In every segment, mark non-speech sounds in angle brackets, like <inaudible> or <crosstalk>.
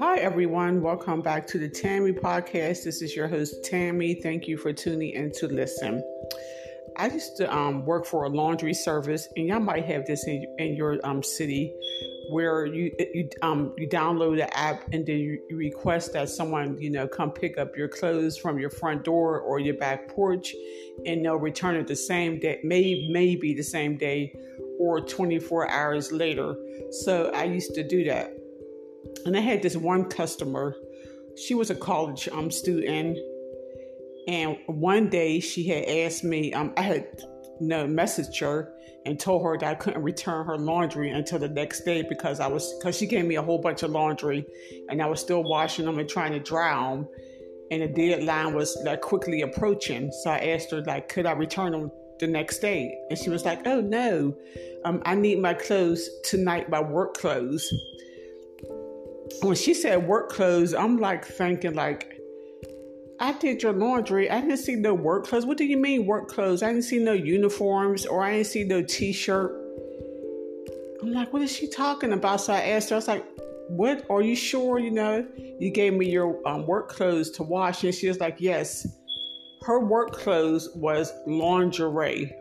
Hi, everyone. Welcome back to the Tammy podcast. This is your host, Tammy. Thank you for tuning in to listen. I used to um, work for a laundry service, and y'all might have this in, in your um, city where you you um you download the app and then you, you, request that someone you know come pick up your clothes from your front door or your back porch, and they'll return it the same day, may maybe the same day, or 24 hours later. So I used to do that, and I had this one customer. She was a college um student, and one day she had asked me. Um, I had you know, messaged her and told her that I couldn't return her laundry until the next day because I was because she gave me a whole bunch of laundry and I was still washing them and trying to dry them and the deadline was like quickly approaching. So I asked her like could I return them the next day? And she was like oh no. Um, I need my clothes tonight my work clothes when she said work clothes I'm like thinking like I did your laundry. I didn't see no work clothes. What do you mean work clothes? I didn't see no uniforms or I didn't see no t-shirt. I'm like, what is she talking about? So I asked her, I was like, what are you sure? You know, you gave me your um, work clothes to wash. And she was like, yes. Her work clothes was lingerie,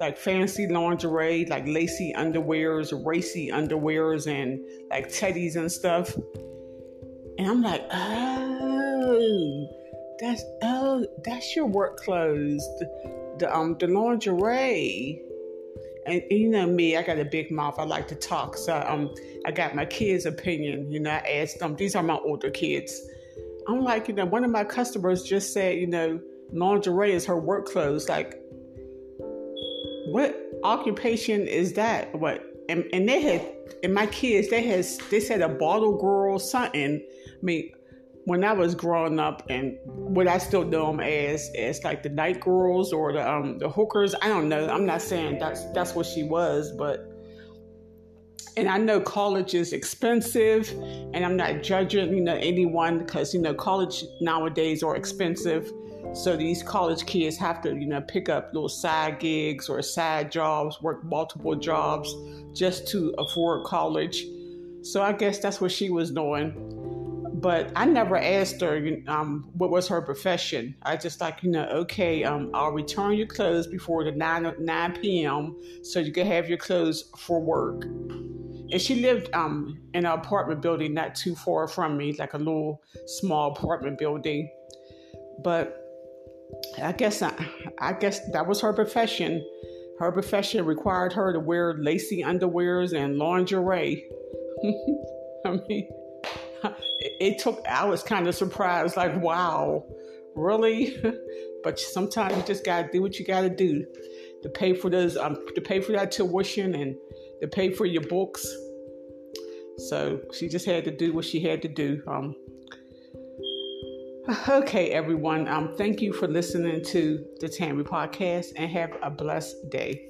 like fancy lingerie, like lacy underwears, racy underwears, and like teddies and stuff. And I'm like, oh that's oh, that's your work clothes, the, um the lingerie. And, and, you know me, I got a big mouth. I like to talk, so um I got my kids' opinion. You know, I asked them. These are my older kids. I'm like, you know, one of my customers just said, you know, lingerie is her work clothes. Like, what occupation is that? What? And, and they had, and my kids, they had, they said a bottle girl, something. I mean, when I was growing up and what I still know them as as like the night girls or the um the hookers. I don't know. I'm not saying that's that's what she was, but and I know college is expensive, and I'm not judging you know anyone because you know college nowadays are expensive. So these college kids have to you know pick up little side gigs or side jobs, work multiple jobs just to afford college. So I guess that's what she was doing but I never asked her um, what was her profession. I just like, you know, okay, um, I'll return your clothes before the 9, 9 p.m. so you can have your clothes for work. And she lived um, in an apartment building not too far from me, like a little small apartment building. But I guess I, I guess that was her profession. Her profession required her to wear lacy underwears and lingerie. <laughs> I mean, it took, I was kind of surprised, like, wow, really? <laughs> but sometimes you just got to do what you got to do to pay for those, um, to pay for that tuition and to pay for your books. So she just had to do what she had to do. Um, okay, everyone. Um, thank you for listening to the Tammy podcast and have a blessed day.